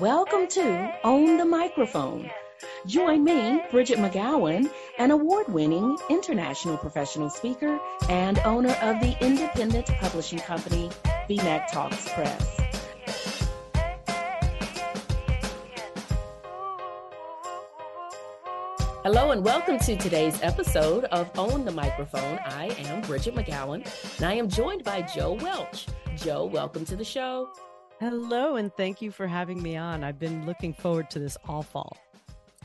Welcome to Own the Microphone. Join me, Bridgett McGowen, an award winning international professional speaker and owner of the independent publishing company, BMcTALKS Press. Hello and welcome to today's episode of Own the Microphone. I am Bridgett McGowen and I am joined by JO Welch. Joe, welcome to the show. Hello, and thank you for having me on. I've been looking forward to this all fall.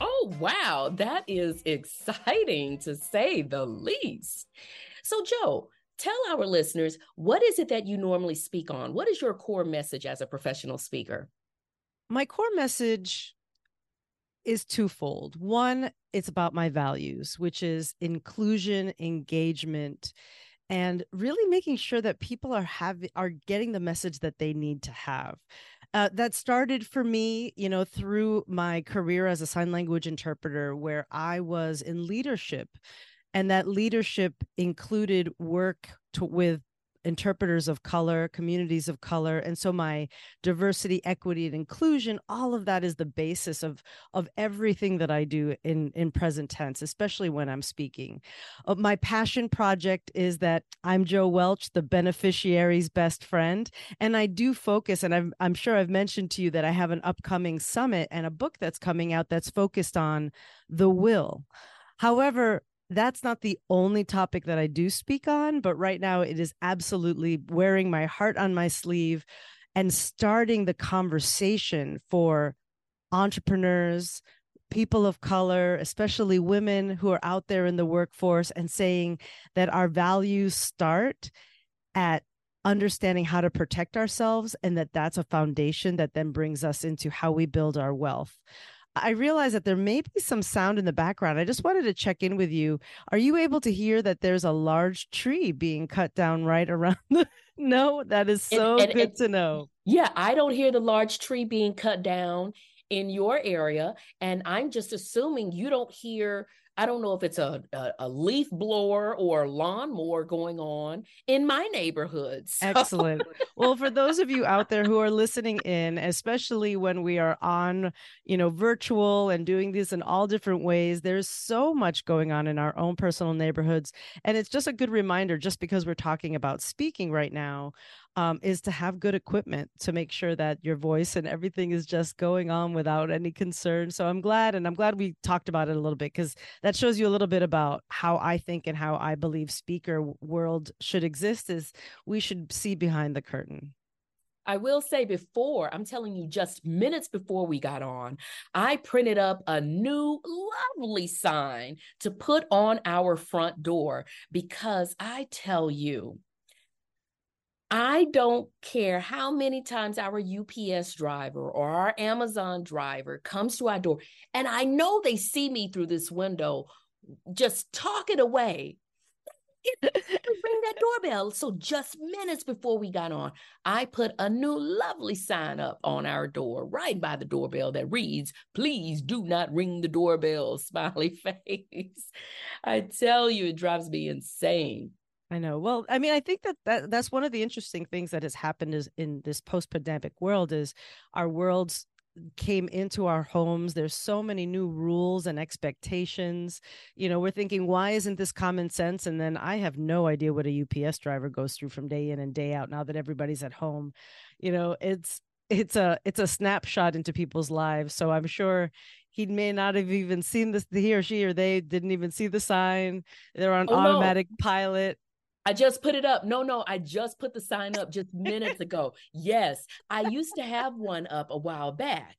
Oh, wow. That is exciting to say the least. So, Joe, tell our listeners what is it that you normally speak on? What is your core message as a professional speaker? My core message is twofold. One, it's about my values, which is inclusion, engagement, and really making sure that people are having are getting the message that they need to have. Uh, that started for me, you know, through my career as a sign language interpreter, where I was in leadership, and that leadership included work to, with interpreters of color, communities of color. And so my diversity, equity, and inclusion, all of that is the basis of, of everything that I do in, in present tense, especially when I'm speaking. Uh, my passion project is that I'm JO Welch, the beneficiary's best friend. And I do focus, and I'm, I'm sure I've mentioned to you that I have an upcoming summit and a book that's coming out that's focused on the will. However, that's not the only topic that I do speak on, but right now it is absolutely wearing my heart on my sleeve and starting the conversation for entrepreneurs, people of color, especially women who are out there in the workforce, and saying that our values start at understanding how to protect ourselves and that that's a foundation that then brings us into how we build our wealth. I realize that there may be some sound in the background. I just wanted to check in with you. Are you able to hear that there's a large tree being cut down right around the No, that is so and, and, good and, to know. Yeah, I don't hear the large tree being cut down in your area and I'm just assuming you don't hear I don't know if it's a, a, a leaf blower or lawnmower going on in my neighborhoods. So. Excellent. well, for those of you out there who are listening in, especially when we are on, you know, virtual and doing this in all different ways, there's so much going on in our own personal neighborhoods. And it's just a good reminder, just because we're talking about speaking right now, um, is to have good equipment to make sure that your voice and everything is just going on without any concern. So I'm glad, and I'm glad we talked about it a little bit because that shows you a little bit about how I think and how I believe speaker world should exist. Is we should see behind the curtain. I will say before, I'm telling you, just minutes before we got on, I printed up a new lovely sign to put on our front door because I tell you, I don't care how many times our UPS driver or our Amazon driver comes to our door, and I know they see me through this window just talking away. ring that doorbell. So, just minutes before we got on, I put a new lovely sign up on our door right by the doorbell that reads, Please do not ring the doorbell, smiley face. I tell you, it drives me insane. I know. Well, I mean, I think that, that that's one of the interesting things that has happened is in this post-pandemic world is our worlds came into our homes. There's so many new rules and expectations. You know we're thinking why isn't this common sense? And then i have no idea what a ups driver goes through from day in and day out now that everybody's at home. You know it's it's a it's a snapshot into people's lives. So i'm sure he may not have even seen this he or she or they didn't even see the sign. They're on oh, automatic no. pilot I just put it up. No, no, I just put the sign up just minutes ago. Yes, I used to have one up a while back.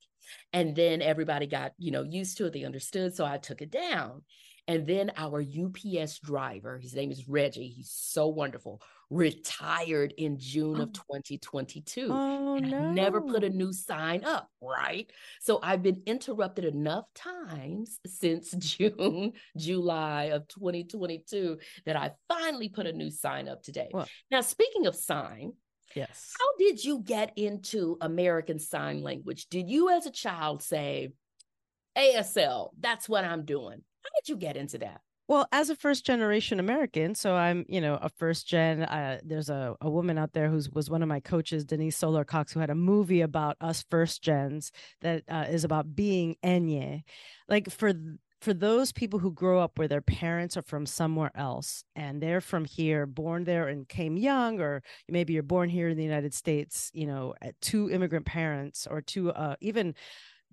And then everybody got, you know, used to it. They understood. So I took it down. And then our UPS driver, his name is Reggie, he's so wonderful, retired in June of 2022. Oh, and no. I never put a new sign up, right? So I've been interrupted enough times since June, July of 2022 that I finally put a new sign up today. Well- now, speaking of sign, Yes. how did you get into American Sign Language? Did you, as a child, say, ASL, that's what I'm doing? How did you get into that? Well, as a first generation American, so I'm, you know, a first gen. Uh, there's a, a woman out there who was one of my coaches, Denise Soler Cox, who had a movie about us first gens that uh, is about being Enye. Like for for those people who grow up where their parents are from somewhere else and they're from here, born there and came young, or maybe you're born here in the United States, you know, two immigrant parents or two uh, even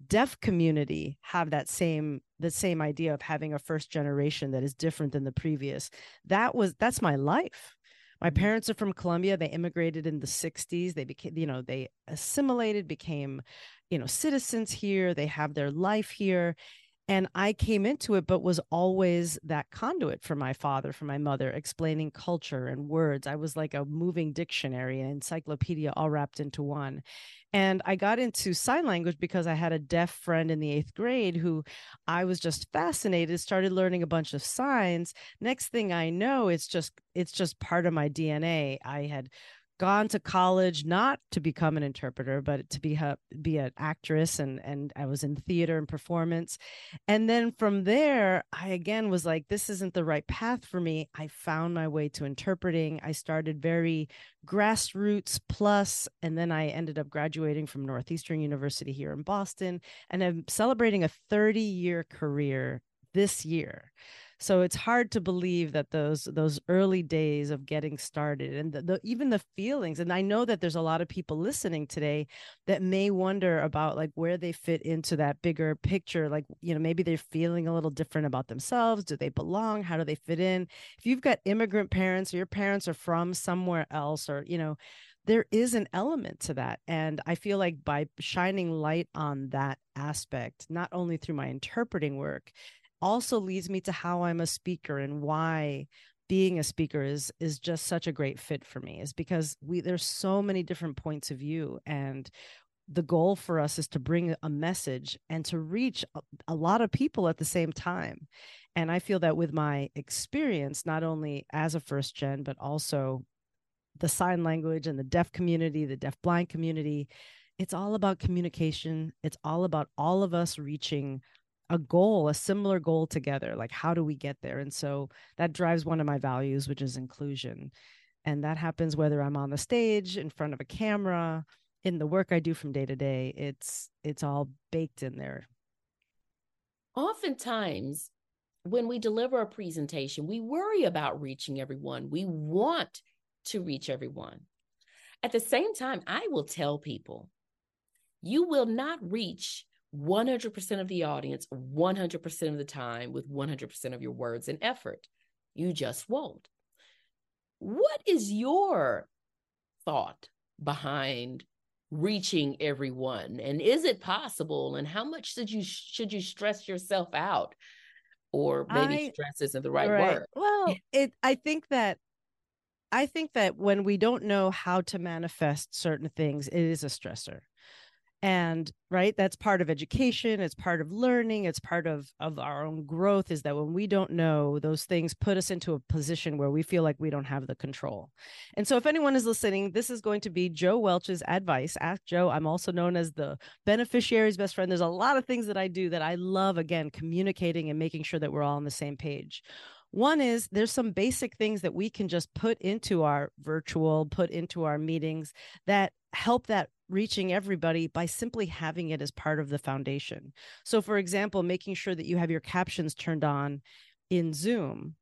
deaf community have that same the same idea of having a first generation that is different than the previous. That was that's my life. My Mm-hmm. parents are from colombia. They immigrated in the 60s they became you know they assimilated became you know citizens here. They have their life here and i came into it but was always that conduit for my father for my mother explaining culture and words i was like a moving dictionary and encyclopedia all wrapped into one and I got into sign language because I had a deaf friend in the eighth grade who I was just fascinated, started learning a bunch of signs. Next thing I know, it's just it's just part of my DNA. I had gone to college not to become an interpreter but to be a, be an actress and and I was in theater and performance. And then from there I again was like this isn't the right path for me. I found my way to interpreting. I started very grassroots plus and then I ended up graduating from Northeastern University here in Boston and I'm celebrating a 30 year career this year so it's hard to believe that those those early days of getting started and the, the, even the feelings and i know that there's a lot of people listening today that may wonder about like where they fit into that bigger picture like you know maybe they're feeling a little different about themselves do they belong how do they fit in? If you've got immigrant parents or your parents are from somewhere else or you know there is an element to that and i feel like by shining light on that aspect not only through my interpreting work also leads me to how I'm a speaker and why being a speaker is is just such a great fit for me is because we there's so many different points of view and the goal for us is to bring a message and to reach a, a lot of people at the same time. And i feel that with my experience not only as a first gen but also the sign language and the deaf community the deaf blind community it's all about communication. It's all about all of us reaching a goal, a similar goal together. Like, how do we get there? And so that drives one of my values, which is inclusion. And that happens whether I'm on the stage, in front of a camera, in the work I do from day to day. It's it's all baked in there. Oftentimes, when we deliver a presentation, we worry about reaching everyone. We want to reach everyone. At the same time, I will tell people you will not reach 100% of the audience 100% of the time with 100% of your words and effort. You just won't. What is your thought behind reaching everyone and is it possible and how much should you should you stress yourself out or maybe I- stress isn't the right, Right. word Well, it I think that I think that when we don't know how to manifest certain things, it is a stressor. And right, that's part of education, it's part of learning, it's part of of our own growth is that when we don't know, those things put us into a position where we feel like we don't have the control. And so if anyone is listening, this is going to be JO Welch's advice. Ask Joe. I'm also known as the beneficiary's best friend. There's a lot of things that I do that I love again, communicating and making sure that we're all on the same page. One is there's some basic things that we can just put into our virtual, put into our meetings that help that reaching everybody by simply having it as part of the foundation. So, for example, making sure that you have your captions turned on in Zoom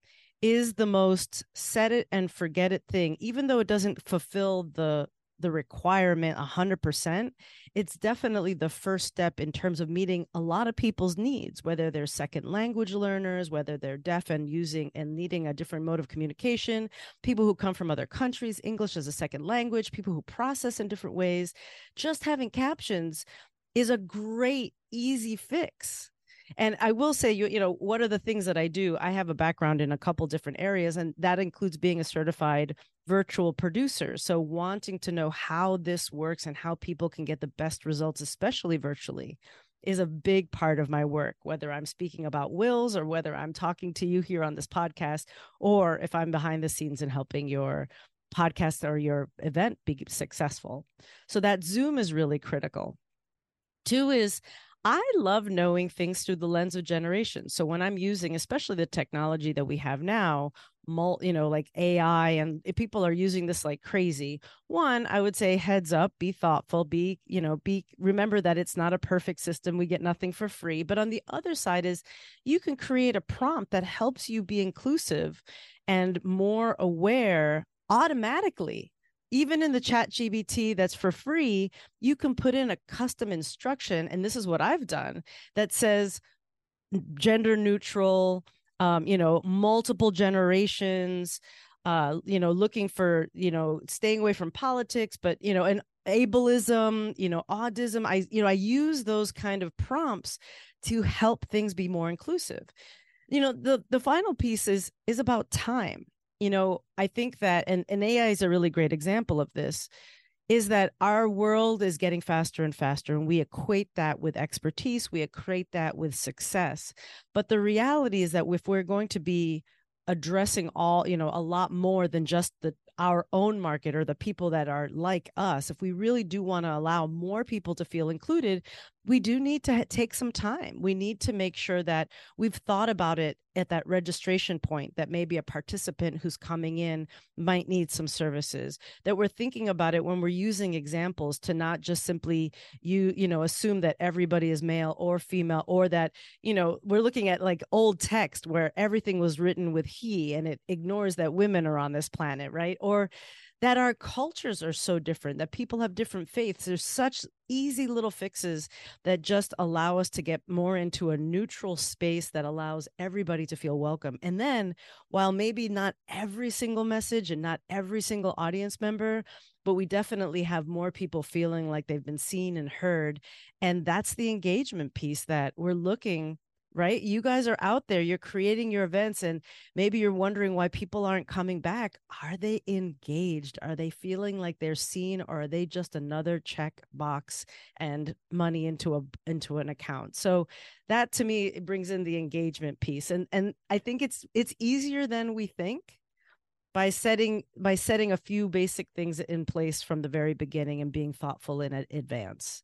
is the most set it and forget it thing, even though it doesn't fulfill the the requirement 100% it's definitely the first step in terms of meeting a lot of people's needs whether they're second language learners whether they're deaf and using and needing a different mode of communication people who come from other countries english as a second language people who process in different ways. Just having captions is a great easy fix And I will say, you, you know, what are the things that I do? I have a background in a couple different areas, and that includes being a certified virtual producer. So, wanting to know how this works and how people can get the best results, especially virtually, is a big part of my work, whether I'm speaking about wills or whether I'm talking to you here on this podcast, or if I'm behind the scenes and helping your podcast or your event be successful. So, that Zoom is really critical. Two is I love knowing things through the lens of generation. So when I'm using, especially the technology that we have now, you know, like AI, and people are using this like crazy. One, I would say heads up, be thoughtful, be, you know, be, remember that it's not a perfect system. We get nothing for free. But on the other side is you can create a prompt that helps you be inclusive and more aware automatically even in the ChatGPT that's for free you can put in a custom instruction and this is what i've done that says gender neutral um, you know multiple generations uh, you know looking for you know staying away from politics but you know and ableism you know autism. I you know i use those kind of prompts to help things be more inclusive. You know the the final piece is is about time you know, I think that, and, and AI is a really great example of this, is that our world is getting faster and faster, and we equate that with expertise, we equate that with success. But the reality is that if we're going to be addressing all, you know, a lot more than just the our own market or the people that are like us, if we really do want to allow more people to feel included, we do need to take some time. We need to make sure that we've thought about it at that registration point that maybe a participant who's coming in might need some services that we're thinking about it when we're using examples to not just simply you you know assume that everybody is male or female or that you know we're looking at like old text where everything was written with he and it ignores that women are on this planet right or that our cultures are so different, that people have different faiths. There's such easy little fixes that just allow us to get more into a neutral space that allows everybody to feel welcome. And then, while maybe not every single message and not every single audience member, but we definitely have more people feeling like they've been seen and heard. And that's the engagement piece that we're looking right? You guys are out there, you're creating your events, and maybe you're wondering why people aren't coming back. Are they engaged? Are they feeling like they're seen, or are they just another check box and money into a into an account? So that to me it brings in the engagement piece. And and I think it's it's easier than we think by setting by setting a few basic things in place from the very beginning and being thoughtful in advance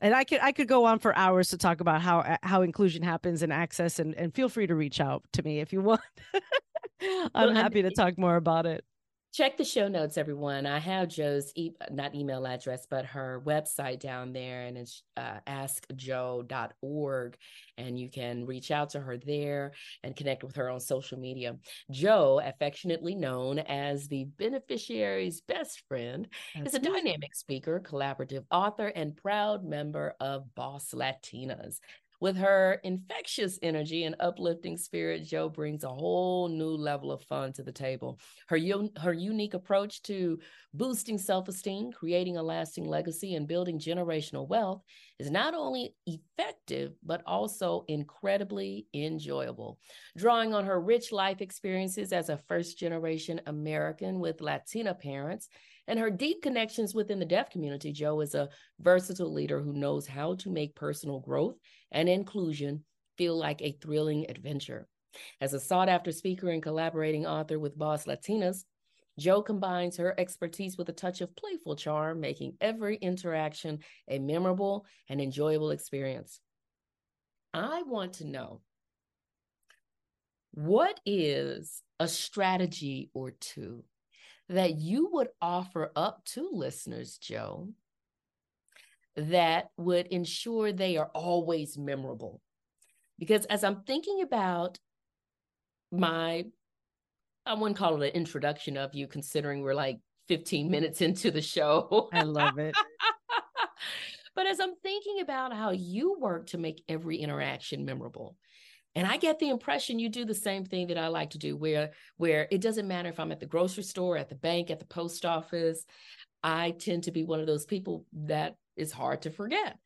and I could I could go on for hours to talk about how uh, how inclusion happens and access and and feel free to reach out to me if you want. I'm well, happy to talk more about it. Check the show notes, everyone. I have Joe's e- not email address, but her website down there, and it's uh, askjo.org. And you can reach out to her there and connect with her on social media. Joe, affectionately known as the beneficiary's best friend, That's is a dynamic speaker, collaborative author, and proud member of Boss Latinas. With her infectious energy and uplifting spirit, Joe brings a whole new level of fun to the table. Her, her unique approach to boosting self esteem, creating a lasting legacy, and building generational wealth is not only effective, but also incredibly enjoyable. Drawing on her rich life experiences as a first generation American with Latina parents and her deep connections within the deaf community, Joe is a versatile leader who knows how to make personal growth and inclusion feel like a thrilling adventure. As a sought after speaker and collaborating author with Boss Latinas, Joe combines her expertise with a touch of playful charm, making every interaction a memorable and enjoyable experience. I want to know what is a strategy or two that you would offer up to listeners, Joe, that would ensure they are always memorable? Because as I'm thinking about my, I wouldn't call it an introduction of you, considering we're like 15 minutes into the show. I love it. but as I'm thinking about how you work to make every interaction memorable, and I get the impression you do the same thing that I like to do, where where it doesn't matter if I'm at the grocery store, at the bank, at the post office. I tend to be one of those people that is hard to forget.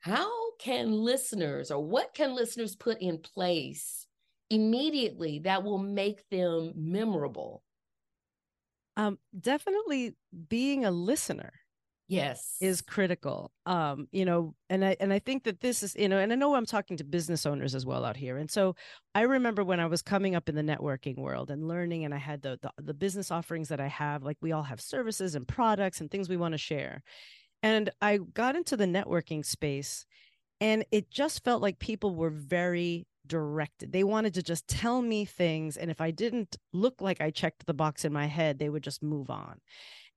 How can listeners or what can listeners put in place immediately that will make them memorable? Um, definitely being a listener yes is critical um you know and i and i think that this is you know and i know i'm talking to business owners as well out here and so i remember when i was coming up in the networking world and learning and i had the the, the business offerings that i have like we all have services and products and things we want to share and i got into the networking space and it just felt like people were very directed. They wanted to just tell me things. And if I didn't look like I checked the box in my head, they would just move on.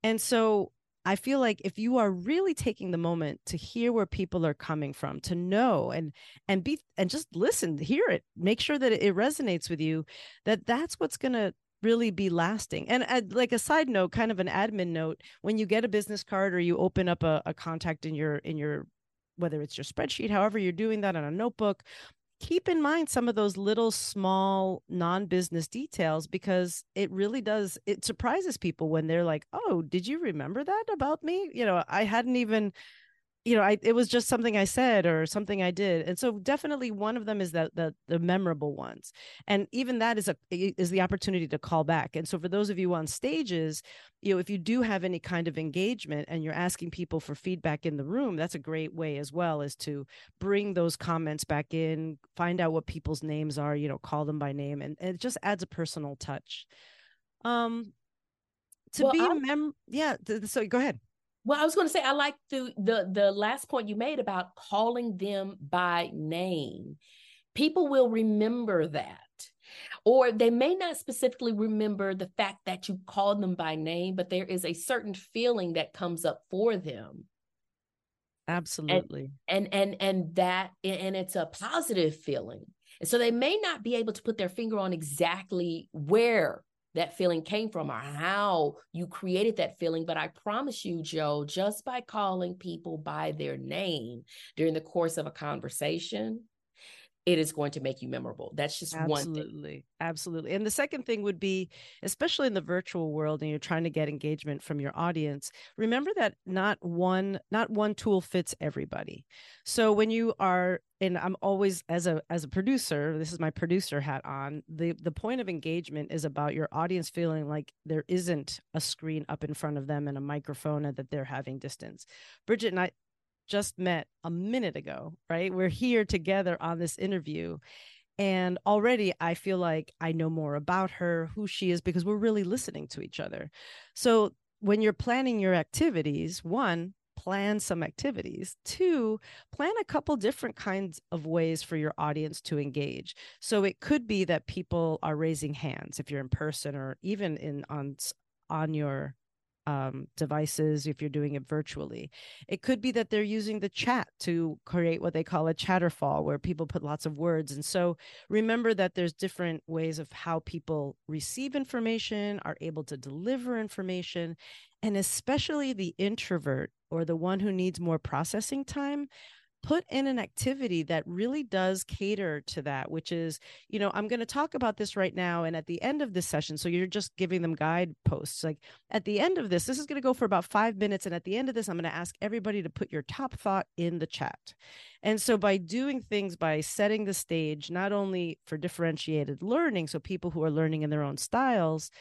And so I feel like if you are really taking the moment to hear where people are coming from, to know and and be and just listen, hear it, make sure that it resonates with you, that that's what's going to really be lasting. And uh, like a side note, kind of an admin note, when you get a business card or you open up a, a contact in your in your whether it's your spreadsheet, however you're doing that on a notebook, keep in mind some of those little small non-business details because it really does it surprises people when they're like oh did you remember that about me? You know i hadn't even you know, I it was just something I said or something I did, and so definitely one of them is that the the memorable ones, and even that is a is the opportunity to call back. And so for those of you on stages, you know, if you do have any kind of engagement and you're asking people for feedback in the room, that's a great way as well as to bring those comments back in, find out what people's names are, you know, call them by name, and, and it just adds a personal touch. Um, to well, be a mem, yeah. Th- so go ahead. Well, I was going to say I like the the the last point you made about calling them by name. People will remember that. Or they may not specifically remember the fact that you called them by name, but there is a certain feeling that comes up for them. Absolutely. And and and, and that and it's a positive feeling. And so they may not be able to put their finger on exactly where that feeling came from or how you created that feeling. But I promise you, Joe, just by calling people by their name during the course of a conversation, it is going to make you memorable. That's just one absolutely, absolutely. And the second thing would be, especially in the virtual world, and you're trying to get engagement from your audience. Remember that not one, not one tool fits everybody. So when you are, and I'm always as a as a producer, this is my producer hat on. the The point of engagement is about your audience feeling like there isn't a screen up in front of them and a microphone, and that they're having distance. Bridgett and I, just met a minute ago, right? We're here together on this interview. And already I feel like I know more about her, who she is, because we're really listening to each other. So when you're planning your activities, one, plan some activities. Two, plan a couple different kinds of ways for your audience to engage. So it could be that people are raising hands if you're in person or even in on on your um, devices if you're doing it virtually. It could be that they're using the chat to create what they call a chatterfall, where people put lots of words. And so remember that there's different ways of how people receive information, are able to deliver information. And especially the introvert or the one who needs more processing time put in an activity that really does cater to that which is you know i'm going to talk about this right now and at the end of this session so you're just giving them guideposts like at the end of this this is going to go for about five minutes and at the end of this i'm going to ask everybody to put your top thought in the chat. And so by doing things by setting the stage not only for differentiated learning so people who are learning in their own styles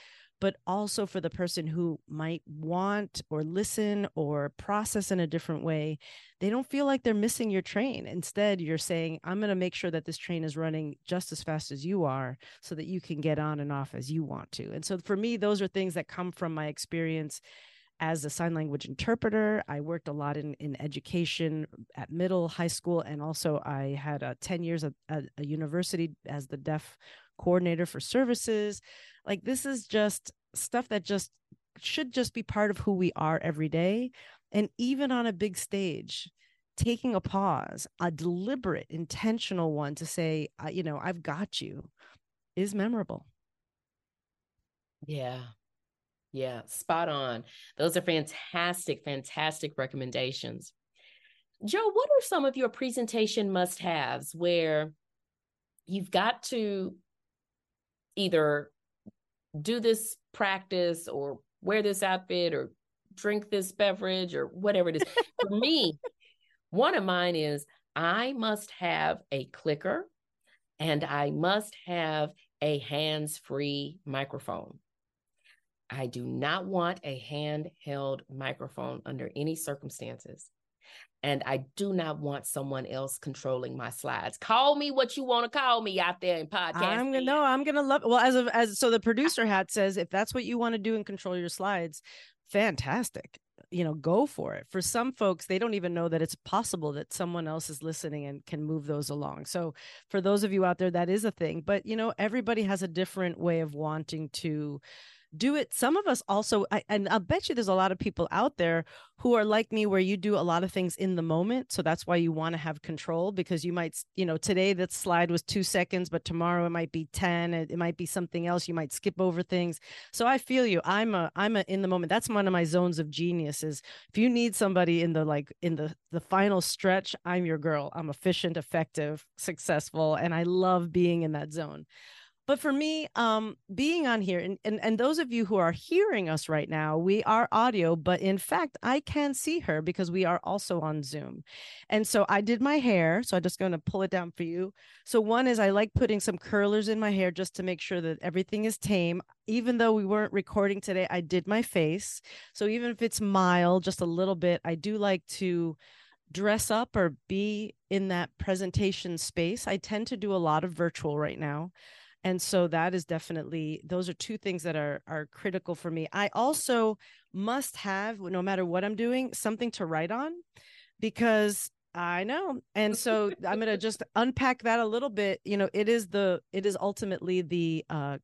but also for the person who might want or listen or process in a different way. They don't feel like they're missing your train. Instead, you're saying, I'm going to make sure that this train is running just as fast as you are so that you can get on and off as you want to. And so for me, those are things that come from my experience as a sign language interpreter. I worked a lot in, in education at middle, high school, and also I had uh, 10 years at, at a university as the deaf coordinator for services. Like this is just stuff that just should just be part of who we are every day. And even on a big stage, taking a pause, a deliberate, intentional one to say, you know, I've got you is memorable. Yeah. Yeah, spot on. Those are fantastic, fantastic recommendations. Joe, what are some of your presentation must haves where you've got to either do this practice or wear this outfit or drink this beverage or whatever it is. For me, one of mine is I must have a clicker and I must have a hands free microphone. I do not want a handheld microphone under any circumstances. And I do not want someone else controlling my slides. Call me what you want to call me out there in podcast. I'm gonna no, I'm gonna love well as of as so the producer hat says if that's what you want to do and control your slides, fantastic you know go for it for some folks they don't even know that it's possible that someone else is listening and can move those along so for those of you out there that is a thing but you know everybody has a different way of wanting to do it. Some of us also I, and i'll bet you there's a lot of people out there who are like me where you do a lot of things in the moment so that's why you want to have control because you might you know today that slide was two seconds but tomorrow it might be 10 it, it might be something else you might skip over things. So i feel you i'm a i'm a in the moment that's one of my zones of genius is if you need somebody in the like in the the final stretch i'm your girl i'm efficient effective successful and i love being in that zone but for me um being on here and, and and those of you who are hearing us right now we are audio but in fact i can see her because we are also on zoom. And so i did my hair so i'm just going to pull it down for you. So one is i like putting some curlers in my hair just to make sure that everything is tame. Even though we weren't recording today i did my face. So even if it's mild just a little bit i do like to dress up or be in that presentation space. I tend to do a lot of virtual right now and so that is definitely those are two things that are are critical for me. I also must have no matter what i'm doing something to write on because i know. And so i'm going to just unpack that a little bit. You know it is the it is ultimately the uh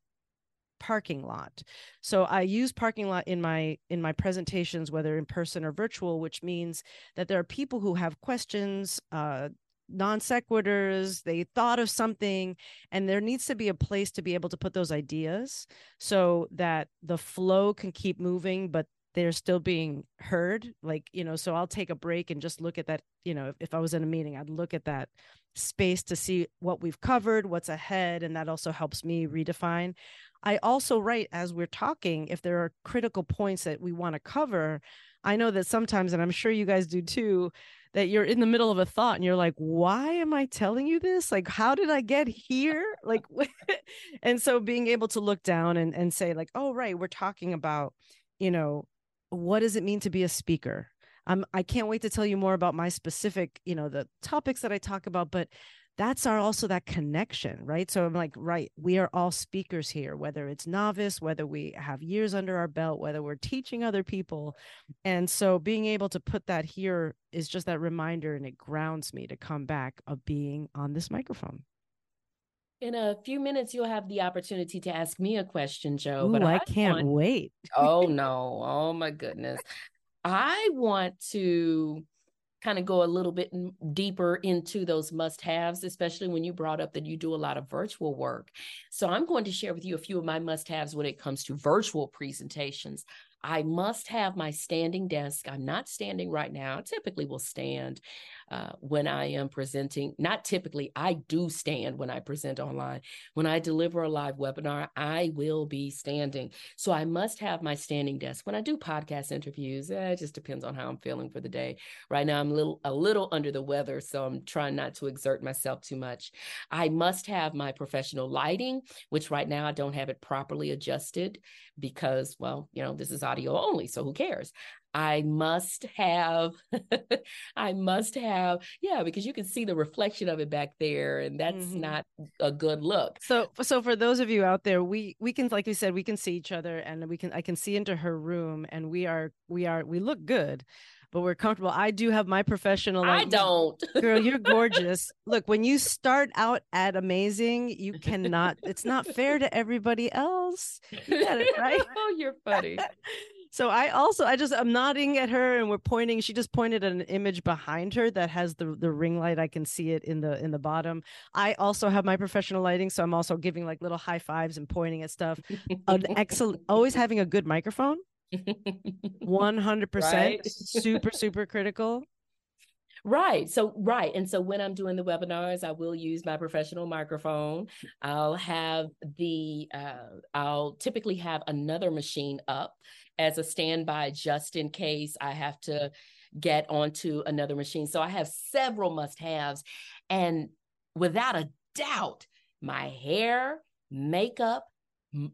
parking lot. So i use parking lot in my in my presentations whether in person or virtual which means that there are people who have questions uh non sequiturs, they thought of something, and there needs to be a place to be able to put those ideas so that the flow can keep moving, but they're still being heard. Like, you know, so I'll take a break and just look at that. You know, if, if I was in a meeting, I'd look at that space to see what we've covered, what's ahead, and that also helps me redefine. I also write as we're talking if there are critical points that we want to cover. I know that sometimes, and I'm sure you guys do too, that you're in the middle of a thought and you're like, why am I telling you this? Like, how did I get here? Like, and so being able to look down and, and say, like, oh, right, we're talking about, you know, what does it mean to be a speaker? Um, I can't wait to tell you more about my specific, you know, the topics that I talk about, but that's our also that connection right so i'm like right we are all speakers here whether it's novice whether we have years under our belt whether we're teaching other people and so being able to put that here is just that reminder and it grounds me to come back of being on this microphone in a few minutes, you'll have the opportunity to ask me a question, Joe. Ooh, but I, I can't want... wait. oh no! Oh my goodness! I want to kind of go a little bit deeper into those must haves, especially when you brought up that you do a lot of virtual work. So, I'm going to share with you a few of my must haves when it comes to virtual presentations. I must have my standing desk. I'm not standing right now. I typically will stand uh, when I am presenting. Not typically, I do stand when I present online. When I deliver a live webinar, I will be standing. So I must have my standing desk. When I do podcast interviews, eh, it just depends on how I'm feeling for the day. Right now, I'm a little a little under the weather, so I'm trying not to exert myself too much. I must have my professional lighting, which right now I don't have it properly adjusted because, well, you know, this is audio only, so who cares? I must have, I must have, yeah, because you can see the reflection of it back there, and that's mm-hmm. not a good look. So, so for those of you out there, we we can, like we said, we can see each other, and we can, I can see into her room, and we are, we are, we look good but we're comfortable. I do have my professional. Like, I don't. girl, you're gorgeous. Look, when you start out at amazing, you cannot. It's not fair to everybody else. You got it right. oh, you're funny. So I also I just I'm nodding at her and we're pointing. She just pointed at an image behind her that has the the ring light. I can see it in the in the bottom. I also have my professional lighting, so I'm also giving like little high fives and pointing at stuff. An excellent always having a good microphone. 100% right? super super critical. Right. So, right. And so when I'm doing the webinars, I will use my professional microphone. I'll have the, uh, I'll typically have another machine up as a standby just in case I have to get onto another machine. So I have several must haves. And without a doubt, my hair, makeup,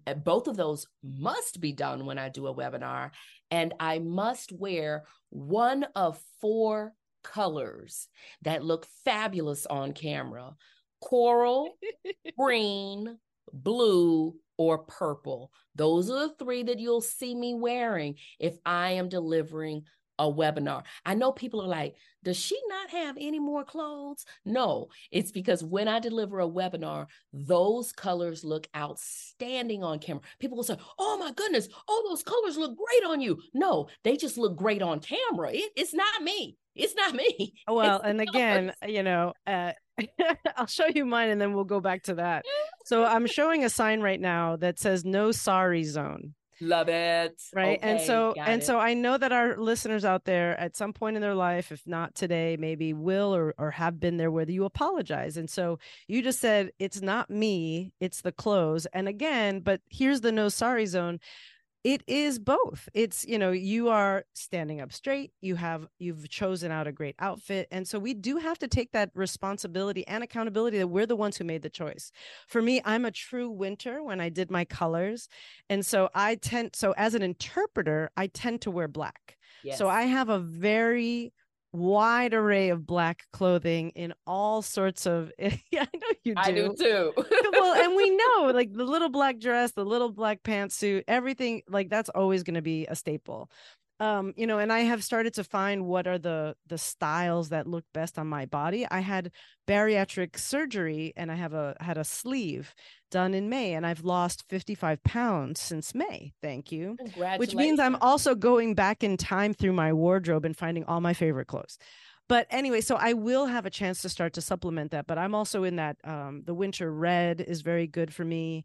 uh, both of those must be done when I do a webinar. And I must wear one of four colors that look fabulous on camera coral, green, blue, or purple. Those are the three that you'll see me wearing if I am delivering a webinar. I know people are like, does she not have any more clothes? No, it's because when I deliver a webinar, those colors look outstanding on camera. People will say, oh my goodness, oh, those colors look great on you. No, they just look great on camera. It, it's not me. It's not me. Well, it's and again, you know, uh, I'll show you mine and then we'll go back to that. So I'm showing a sign right now that says no sorry zone. Love it. Right. Okay, and so and it. so I know that our listeners out there at some point in their life, if not today, maybe will or or have been there where you apologize. And so you just said it's not me, it's the clothes. And again, but here's the no sorry zone it is both. It's you know you are standing up straight you have you've chosen out a great outfit and so we do have to take that responsibility and accountability that we're the ones who made the choice. For me i'm a true winter when i did my colors and so i tend so as an interpreter i tend to wear black. Yes. so i have a very wide array of black clothing in all sorts of yeah, I know you do. I do too. well, and we know like the little black dress, the little black pantsuit, everything like that's always going to be a staple um you know and i have started to find what are the the styles that look best on my body. I had bariatric surgery and i have a had a sleeve done in may and i've lost 55 pounds since may thank you which means i'm also going back in time through my wardrobe and finding all my favorite clothes. But anyway so i will have a chance to start to supplement that but i'm also in that um, the winter red is very good for me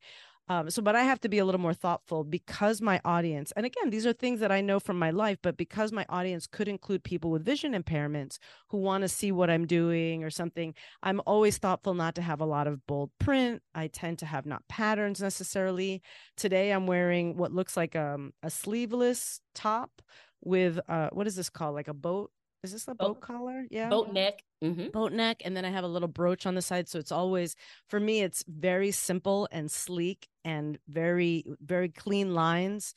um, so, but I have to be a little more thoughtful because my audience, and again, these are things that I know from my life, but because my audience could include people with vision impairments who want to see what I'm doing or something, I'm always thoughtful not to have a lot of bold print. I tend to have not patterns necessarily. Today, I'm wearing what looks like um, a sleeveless top with uh, what is this called? Like a boat is this a boat, boat collar? Yeah. Boat neck. Mm-hmm. Boat neck. And then I have a little brooch on the side. So it's always, for me, it's very simple and sleek and very, very clean lines.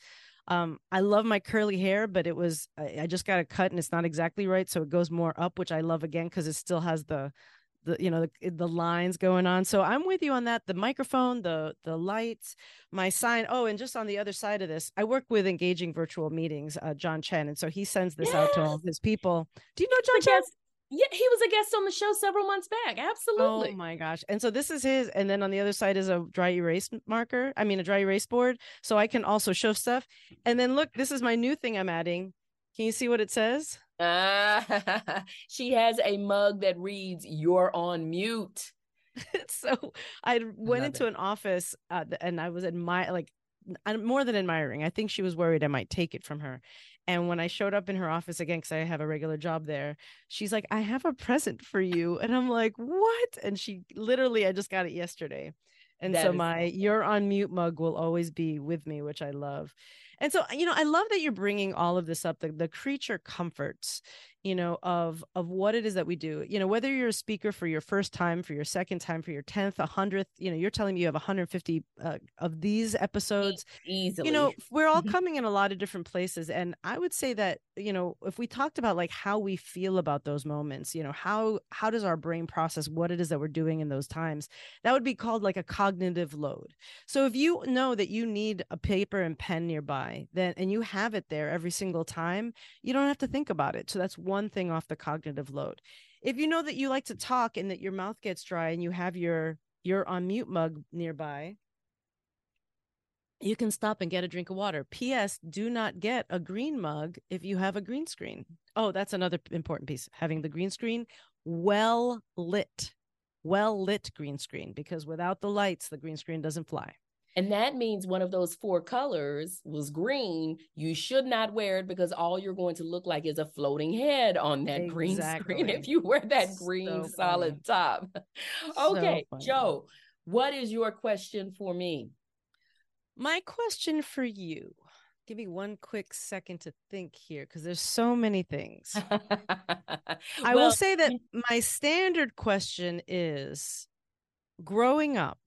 Um, I love my curly hair, but it was, I, I just got a cut and it's not exactly right. So it goes more up, which I love again because it still has the, the you know the, the lines going on so i'm with you on that the microphone the the lights my sign oh and just on the other side of this i work with engaging virtual meetings uh, john chen and so he sends this yes. out to all his people do you know john chen yeah, he was a guest on the show several months back. Absolutely. Oh my gosh. And so this is his. And then on the other side is a dry erase marker. I mean, a dry erase board. So I can also show stuff. And then look, this is my new thing I'm adding. Can you see what it says? she has a mug that reads, You're on mute. so I went into an office uh, and I was admire like more than admiring. I think she was worried I might take it from her. And when I showed up in her office again, because I have a regular job there, she's like, I have a present for you. And I'm like, what? And she literally, I just got it yesterday. And that so my so you're on mute mug will always be with me, which I love. And so, you know, I love that you're bringing all of this up, the, the creature comforts, you know, of of what it is that we do. You know, whether you're a speaker for your first time, for your second time, for your 10th, 100th, you know, you're telling me you have 150 uh, of these episodes. Easily. You know, we're all coming in a lot of different places. And I would say that, you know, if we talked about like how we feel about those moments, you know, how how does our brain process what it is that we're doing in those times, that would be called like a cognitive load. So if you know that you need a paper and pen nearby, then and you have it there every single time, you don't have to think about it. So that's one one thing off the cognitive load. If you know that you like to talk and that your mouth gets dry and you have your your on mute mug nearby, you can stop and get a drink of water. P.S. Do not get a green mug if you have a green screen. Oh, that's another important piece. Having the green screen well lit, well lit green screen, because without the lights, the green screen doesn't fly. And that means one of those four colors was green. You should not wear it because all you're going to look like is a floating head on that exactly. green screen if you wear that green so solid top. okay, so Joe, what is your question for me? My question for you Give me one quick second to think here because there's so many things. I will say that my standard question is growing up,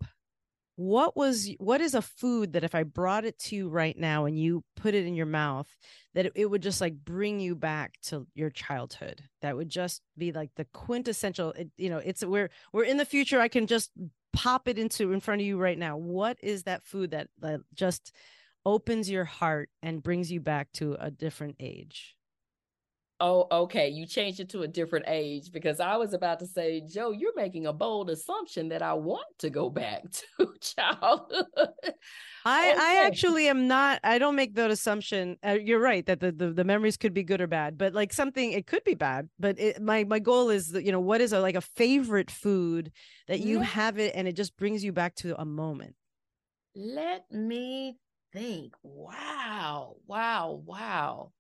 what was what is a food that if I brought it to you right now and you put it in your mouth, that it, it would just like bring you back to your childhood? That would just be like the quintessential. It, you know, it's we're we're in the future. I can just pop it into in front of you right now. What is that food that, that just opens your heart and brings you back to a different age? Oh, okay. You changed it to a different age because I was about to say, JO, you're making a bold assumption that I want to go back to childhood. I, okay. I actually am not. I don't make that assumption. Uh, you're right that the, the, the memories could be good or bad, but like something it could be bad. But it, my my goal is that you know what is a like a favorite food that you yeah. have it and it just brings you back to a moment. Let me think. Wow, wow, wow.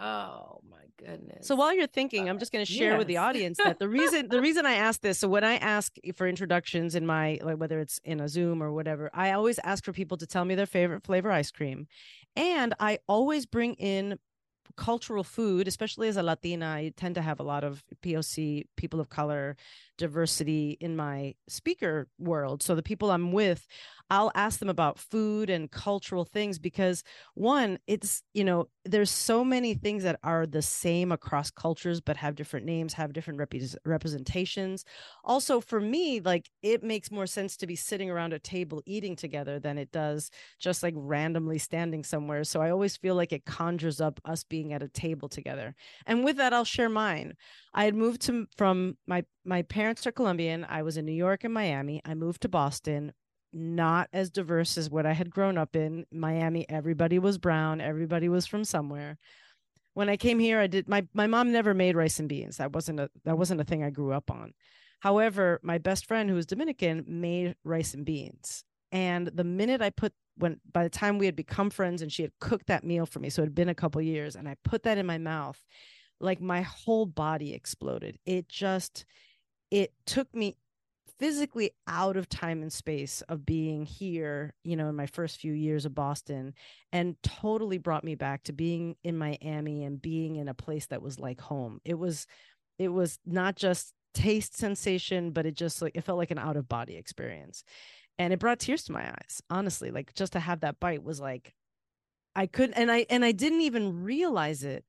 Oh my goodness. So while you're thinking, I'm just going to share yes. with the audience that the reason the reason I ask this, so when I ask for introductions in my like whether it's in a Zoom or whatever, I always ask for people to tell me their favorite flavor ice cream. And I always bring in cultural food, especially as a Latina, I tend to have a lot of POC, people of color, diversity in my speaker world. So the people I'm with, I'll ask them about food and cultural things because one, it's, you know, there's so many things that are the same across cultures, but have different names, have different rep- representations. Also, for me, like it makes more sense to be sitting around a table eating together than it does just like randomly standing somewhere. So I always feel like it conjures up us being at a table together. And with that, I'll share mine. I had moved to from my my parents are Colombian. I was in New York and Miami. I moved to Boston not as diverse as what I had grown up in. Miami, everybody was brown, everybody was from somewhere. When I came here, I did my my mom never made rice and beans. That wasn't a that wasn't a thing I grew up on. However, my best friend who was Dominican made rice and beans. And the minute I put when by the time we had become friends and she had cooked that meal for me, so it had been a couple years, and I put that in my mouth, like my whole body exploded. It just it took me physically out of time and space of being here, you know, in my first few years of Boston and totally brought me back to being in Miami and being in a place that was like home. It was it was not just taste sensation, but it just like it felt like an out of body experience. And it brought tears to my eyes, honestly. Like just to have that bite was like I couldn't and I and I didn't even realize it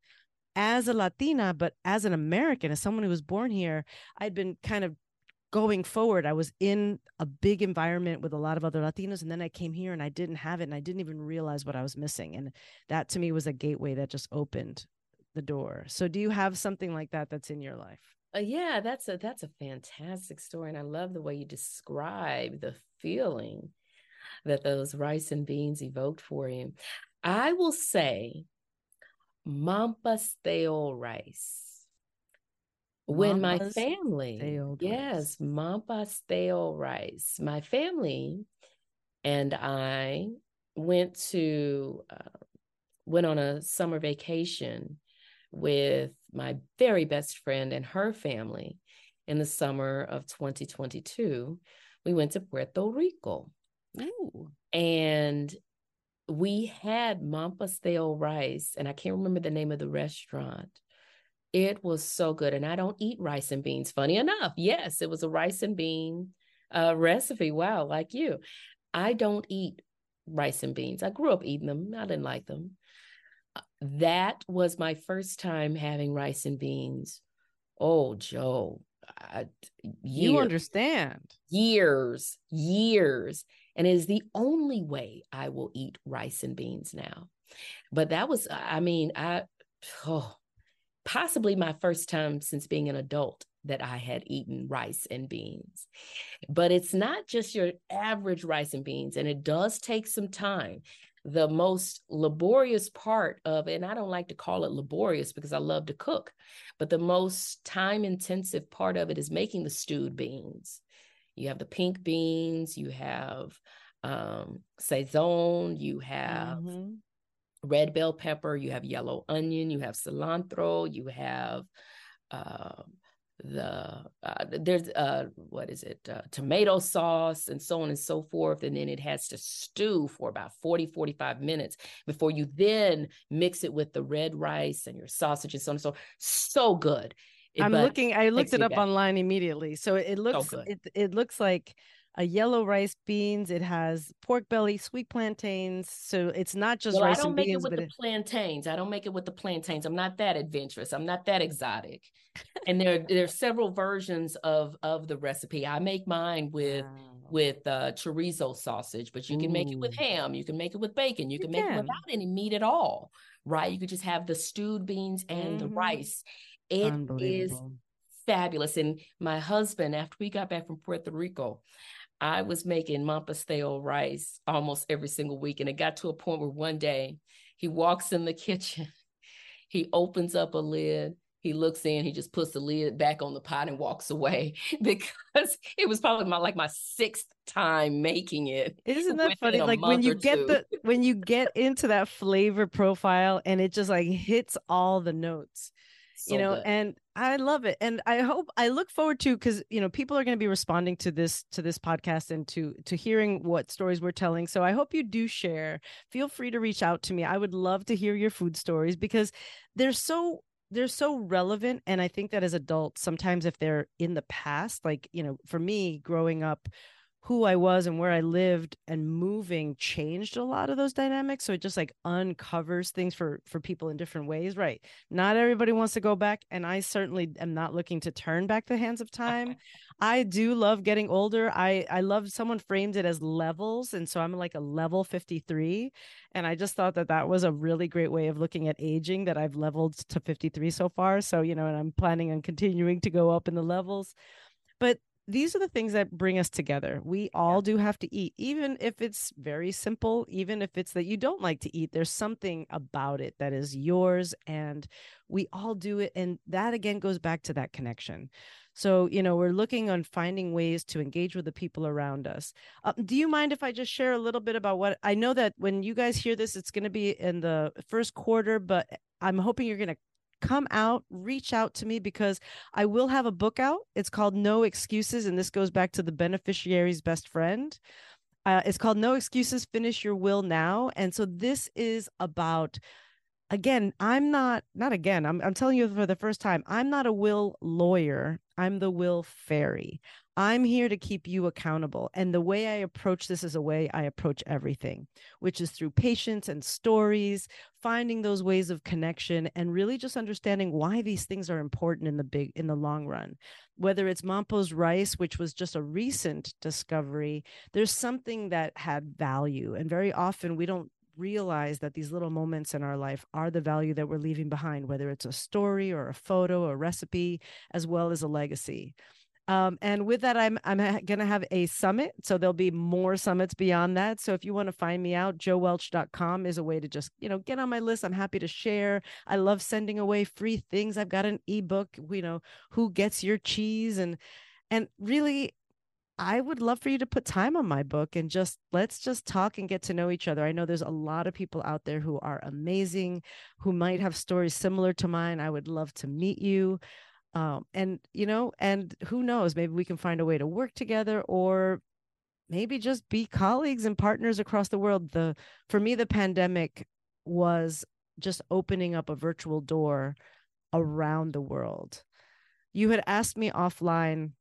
as a Latina, but as an American, as someone who was born here, I'd been kind of going forward, I was in a big environment with a lot of other Latinos. And then I came here and I didn't have it. And I didn't even realize what I was missing. And that to me was a gateway that just opened the door. So do you have something like that that's in your life? Uh, yeah, that's a that's a fantastic story, and I love the way you describe the feeling that those rice and beans evoked for you. I will say, Mamposteao rice. When my family yes mamposteao rice. My family and i went to uh, went on a summer vacation with my very best friend and her family in the summer of 2022 we went to puerto rico. Ooh. and we had mamposteao rice and i can't remember the name of the restaurant it was so good. And I don't eat rice and beans. Funny enough, yes, it was a rice and bean uh, recipe. Wow, like you. I don't eat rice and beans. I grew up eating them, I didn't like them. Uh, that was my first time having rice and beans. Oh, JO. I, you understand. Years, years. And it is the only way I will eat rice and beans now. But that was, I mean, I, oh, possibly my first time since being an adult that I had eaten rice and beans. But it's not just your average rice and beans, and it does take some time. The most laborious part of, and I don't like to call it laborious because I love to cook, but the most time intensive part of it is making the stewed beans. You have the pink beans, you have um, sazón, you have mm-hmm. red bell pepper, you have yellow onion, you have cilantro, you have uh, the uh, there's uh what is it uh, tomato sauce and so on and so forth. And then it has to stew for about 40 45 minutes before you then mix it with the red rice and your sausage and so on and so so good i'm looking i looked it up back. online immediately so it looks so it, it looks like a yellow rice beans. It has pork belly, sweet plantains. So it's not just well, rice I don't make beans, it with the it... plantains. I don't make it with the plantains. I'm not that adventurous. I'm not that exotic. and there there are several versions of of the recipe. I make mine with wow. with uh, chorizo sausage, but you can Ooh. make it with ham. You can make it with bacon. You, you can make it without any meat at all. Right? You could just have the stewed beans and mm-hmm. the rice. It is fabulous. And my husband, after we got back from Puerto Rico, I was making mamposteao rice almost every single week. And it got to a point where one day he walks in the kitchen, he opens up a lid, he looks in, he just puts the lid back on the pot and walks away because it was probably my like my sixth time making it. Isn't that funny? Like when you get two. the when you get into that flavor profile and it just like hits all the notes. So you know, good. and I love it. And I hope I look forward to because you know people are going to be responding to this to this podcast and to to hearing what stories we're telling. So I hope you do share. Feel free to reach out to me. I would love to hear your food stories because they're so they're so relevant and i think that as adults sometimes if they're in the past like you know for me growing up who I was and where I lived and moving changed a lot of those dynamics. So it just like uncovers things for for people in different ways. Right. Not everybody wants to go back. And I certainly am not looking to turn back the hands of time. I do love getting older. I I love someone framed it as levels. And so I'm like a level 53. And I just thought that that was a really great way of looking at aging that I've leveled to 53 so far. So, you know, and I'm planning on continuing to go up in the levels. But these are the things that bring us together. We all yeah. do have to eat, even if it's very simple, even if it's that you don't like to eat, there's something about it that is yours and we all do it. And that again goes back to that connection. So, you know, we're looking on finding ways to engage with the people around us. Uh, do you mind if I just share a little bit about what I know that when you guys hear this, it's going to be in the first quarter, but I'm hoping you're going to come out, reach out to me because I will have a book out. It's called No Excuses. And this goes back to the beneficiary's best friend. Uh, it's called No Excuses Finish Your Will Now. And so this is about again, I'm not not again. I'm I'm telling you for the first time, I'm not a will lawyer. I'm the will fairy. I'm here to keep you accountable. And the way I approach this is a way I approach everything, which is through patience and stories, finding those ways of connection and really just understanding why these things are important in the big in the long run. Whether it's Mampo's rice, which was just a recent discovery, there's something that had value. And very often we don't realize that these little moments in our life are the value that we're leaving behind, whether it's a story or a photo, a recipe, as well as a legacy. Um, and with that, I'm I'm going to have a summit. So there'll be more summits beyond that. So if you want to find me out, joewelch.com is a way to just, you know, get on my list. I'm happy to share. I love sending away free things. I've got an ebook, you know, who gets your cheese and and really I would love for you to put time on my book and just let's just talk and get to know each other. I know there's a lot of people out there who are amazing, who might have stories similar to mine. I would love to meet you um, and you know and who knows maybe we can find a way to work together or maybe just be colleagues and partners across the world the for me the pandemic was just opening up a virtual door around the world you had asked me offline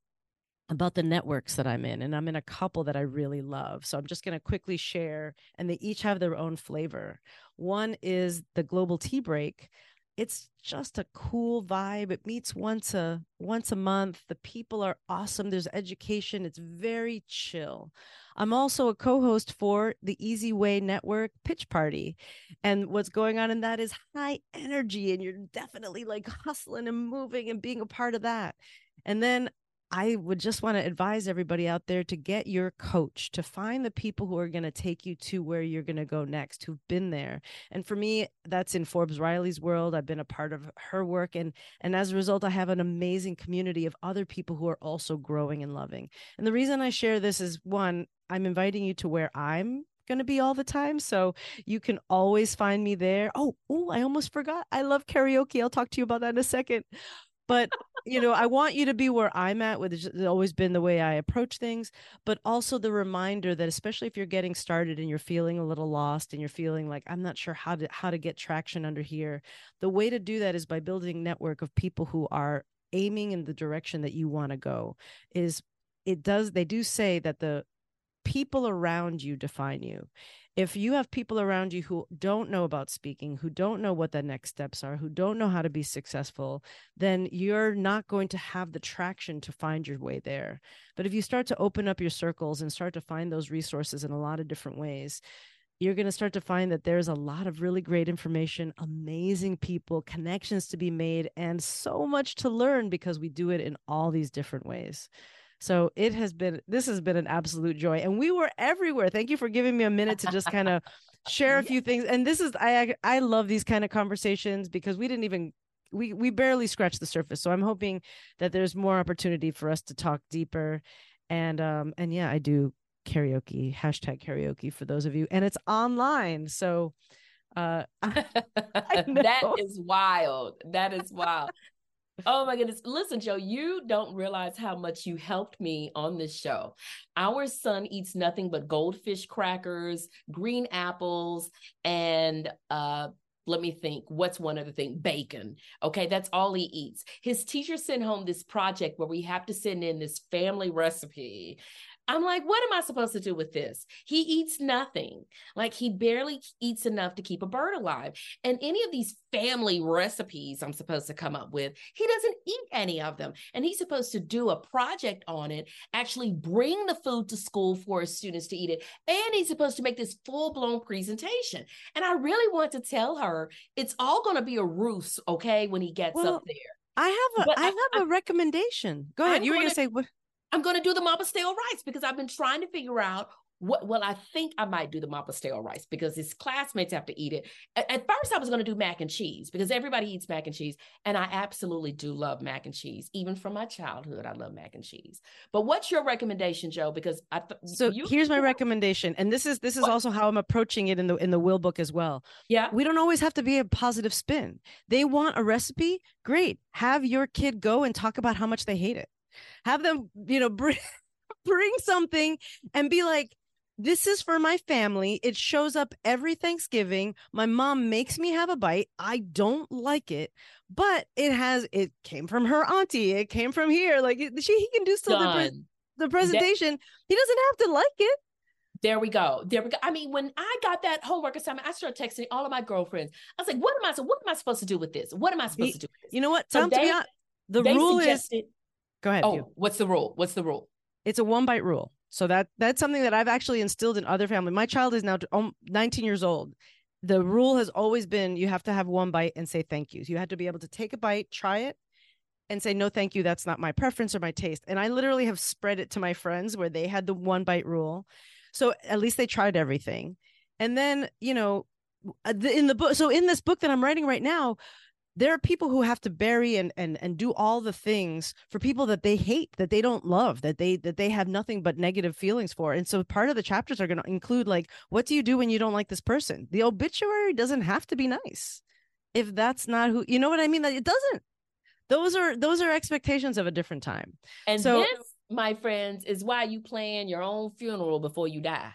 about the networks that I'm in, and I'm in a couple that I really love. So I'm just going to quickly share, and they each have their own flavor. One is the Global Tea Break, it's just a cool vibe. It meets once a once a month. The people are awesome. There's education. It's very chill. I'm also a co-host for the easy way network pitch party. And what's going on in that is high energy and you're definitely like hustling and moving and being a part of that. And then I would just want to advise everybody out there to get your coach, to find the people who are going to take you to where you're going to go next, who've been there. And for me, that's in Forbes Riley's world. I've been a part of her work. And, and as a result, I have an amazing community of other people who are also growing and loving. And the reason I share this is one, I'm inviting you to where I'm going to be all the time. So you can always find me there. Oh, oh, I almost forgot. I love karaoke. I'll talk to you about that in a second but you know, I want you to be where I'm at, which has always been the way I approach things, but also the reminder that especially if you're getting started and you're feeling a little lost and you're feeling like I'm not sure how to how to get traction under here, the way to do that is by building network of people who are aiming in the direction that you want to go. Is it does they do say that the people around you define you if you have people around you who don't know about speaking, who don't know what the next steps are, who don't know how to be successful, then you're not going to have the traction to find your way there. But if you start to open up your circles and start to find those resources in a lot of different ways, you're going to start to find that there's a lot of really great information, amazing people, connections to be made, and so much to learn because we do it in all these different ways. So it has been this has been an absolute joy, and we were everywhere. Thank you for giving me a minute to just kind of share a few things. And this is I I love these kind of conversations because we didn't even we we barely scratched the surface. So I'm hoping that there's more opportunity for us to talk deeper. And um and yeah, I do karaoke hashtag karaoke for those of you, and it's online. So uh that is wild. That is wild oh my goodness. Listen, JO, you don't realize how much you helped me on this show. Our son eats nothing but goldfish crackers, green apples, and uh let me think what's one other thing bacon okay that's all he eats his teacher sent home this project where we have to send in this family recipe I'm like, what am I supposed to do with this? He eats nothing. Like he barely eats enough to keep a bird alive. And any of these family recipes I'm supposed to come up with, he doesn't eat any of them. And he's supposed to do a project on it, actually bring the food to school for his students to eat it. And he's supposed to make this full blown presentation. And I really want to tell her it's all going to be a ruse, okay, when he gets well, up there. I have a, I, I have I, a recommendation. Go ahead. I'm you were going to say what? I'm going to do the mama stale rice because I've been trying to figure out what well i think i might do the mama stale rice because his classmates have to eat it. At, at first i was going to do mac and cheese because everybody eats mac and cheese and i absolutely do love mac and cheese. Even from my childhood i love mac and cheese. But what's your recommendation JO? Because i th- so you- here's my recommendation and this is this is what? also how i'm approaching it in the in the will book as well. Yeah. We don't always have to be a positive spin. They want a recipe? Great. Have your kid go and talk about how much they hate it have them, you know, bring bring something and be like, this is for my family. It shows up every Thanksgiving. My mom makes me have a bite. I don't like it, but it has it came from her auntie. It came from here. Like she he can do still the, pre- the, presentation. That- he doesn't have to like it. There we go. There we go. I mean, when I got that homework assignment, I started texting all of my girlfriends. I was like, "What am I? So what am I supposed to do with this? What am I supposed to do?" You know what? So they, the rule is Go ahead. Oh, you. what's the rule? What's the rule? It's a one bite rule. So that that's something that I've actually instilled in other family. My child is now 19 years old. The rule has always been you have to have one bite and say thank you. You have to be able to take a bite, try it, and say no thank you that's not my preference or my taste and i literally have spread it to my friends where they had the one bite rule so at least they tried everything and then you know uh, in the book so in this book that i'm writing right now there are people who have to bury and and and do all the things for people that they hate that they don't love that they that they have nothing but negative feelings for and so part of the chapters are going to include like what do you do when you don't like this person? The obituary doesn't have to be nice if that's not who you know what i mean? That it doesn't. Those are those are expectations of a different time. And so this my friends is why you plan your own funeral before you die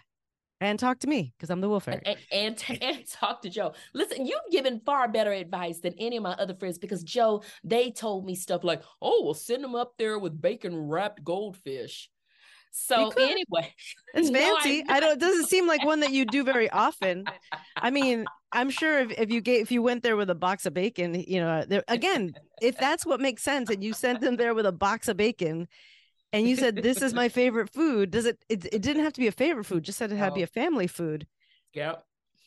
and talk to me because I'm the wolf and, and, and, talk to JO. Listen, you've given far better advice than any of my other friends because JO, they told me stuff like, "Oh, we'll send them up there with bacon wrapped goldfish." So anyway, it's fancy. No, I, I, don't. It doesn't seem like one that you do very often. I mean, I'm sure if, if you gave if you went there with a box of bacon, you know, there, again, if that's what makes sense, and you sent them there with a box of bacon, and you said this is my favorite food. Does it, it? It didn't have to be a favorite food. Just said it had to be a family food. yeah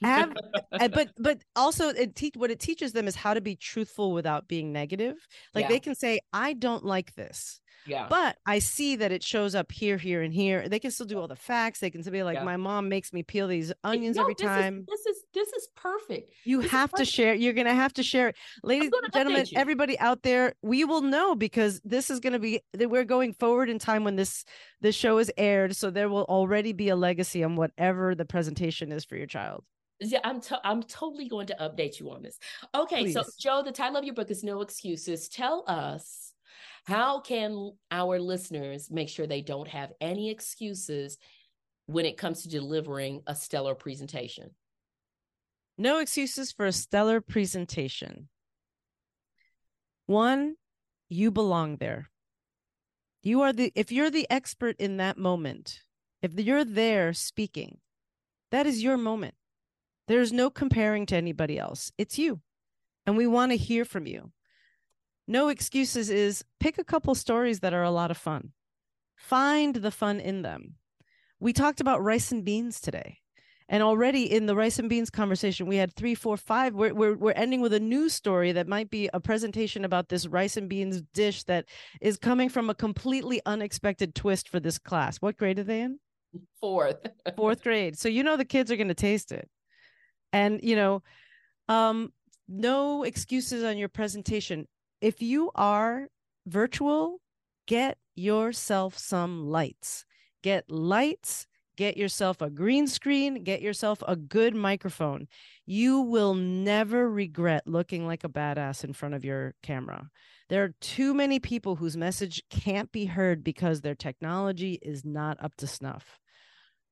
have eh, but but also it teach what it teaches them is how to be truthful without being negative like yeah. they can say i don't like this Yeah. But I see that it shows up here, here, and here. They can still do all the facts. They can still be like, Yeah. my mom makes me peel these onions No, every this is- time. this is this is perfect. You this is have to share. You're going to have to share it. Ladies and gentlemen, everybody out there, we will know because this is going to be that we're going forward in time when this this show is aired. So there will already be a legacy on whatever the presentation is for your child. Yeah, I'm to- I'm totally going to update you on this. Okay, so JO, the title of your book is No Excuses. Tell us how can our listeners make sure they don't have any excuses when it comes to delivering a stellar presentation? No excuses for a stellar presentation. One, you belong there. You are the, if you're the expert in that moment, if you're there speaking, that is your moment. There's no comparing to anybody else. It's you. And we want to hear from you. No excuses is pick a couple stories that are a lot of fun. Find the fun in them. We talked about rice and beans today. And already in the rice and beans conversation, we had three, four, five. We're, we're, we're ending with a news story that might be a presentation about this rice and beans dish that is coming from a completely unexpected twist for this class. What grade are they in? Fourth. Fourth grade. So you know the kids are going to taste it. And, you know, um, no excuses on your presentation. If you are virtual, get yourself some lights. Get lights, get yourself a green screen, get yourself a good microphone. You will never regret looking like a badass in front of your camera. There are too many people whose message can't be heard because their technology is not up to snuff.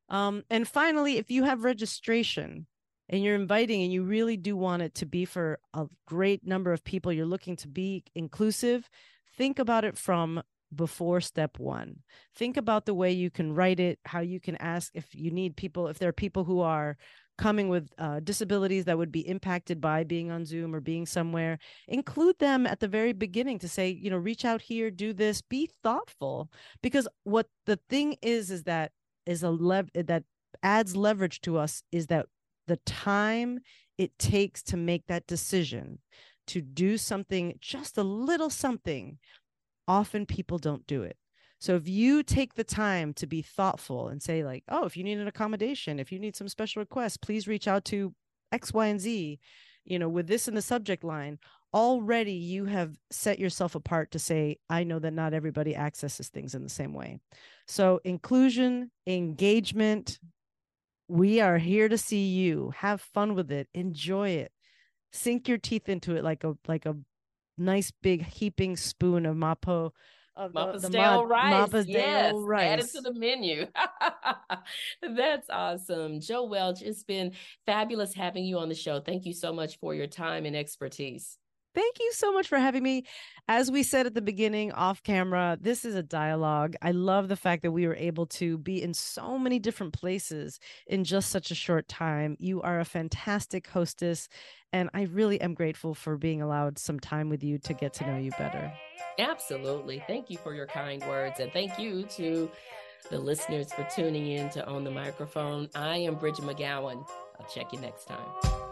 Um, and finally, if you have registration and you're inviting and you really do want it to be for a great number of people, you're looking to be inclusive, think about it from before step one. Think about the way you can write it, how you can ask if you need people, if there are people who are coming with uh, disabilities that would be impacted by being on Zoom or being somewhere, include them at the very beginning to say, you know, reach out here, do this, be thoughtful. Because what the thing is, is that is a lev that adds leverage to us is that the time it takes to make that decision to do something, just a little something, often people don't do it. So if you take the time to be thoughtful and say, like, oh, if you need an accommodation, if you need some special requests, please reach out to X, Y, and Z, you know, with this in the subject line, already you have set yourself apart to say, I know that not everybody accesses things in the same way. So inclusion, engagement, we are here to see you. Have fun with it. Enjoy it. Sink your teeth into it like a like a nice big heaping spoon of mapo of the- Mappa the stale mod- rice. Mappa's yes, Dale rice. add it to the menu. That's awesome. JO Welch, it's been fabulous having you on the show. Thank you so much for your time and expertise. Thank you so much for having me. As we said at the beginning, off camera, this is a dialogue. I love the fact that we were able to be in so many different places in just such a short time. You are a fantastic hostess, and I really am grateful for being allowed some time with you to get to know you better. Absolutely. Thank you for your kind words. And thank you to the listeners for tuning in to Own the Microphone. I am Bridgett McGowen. I'll check you next time.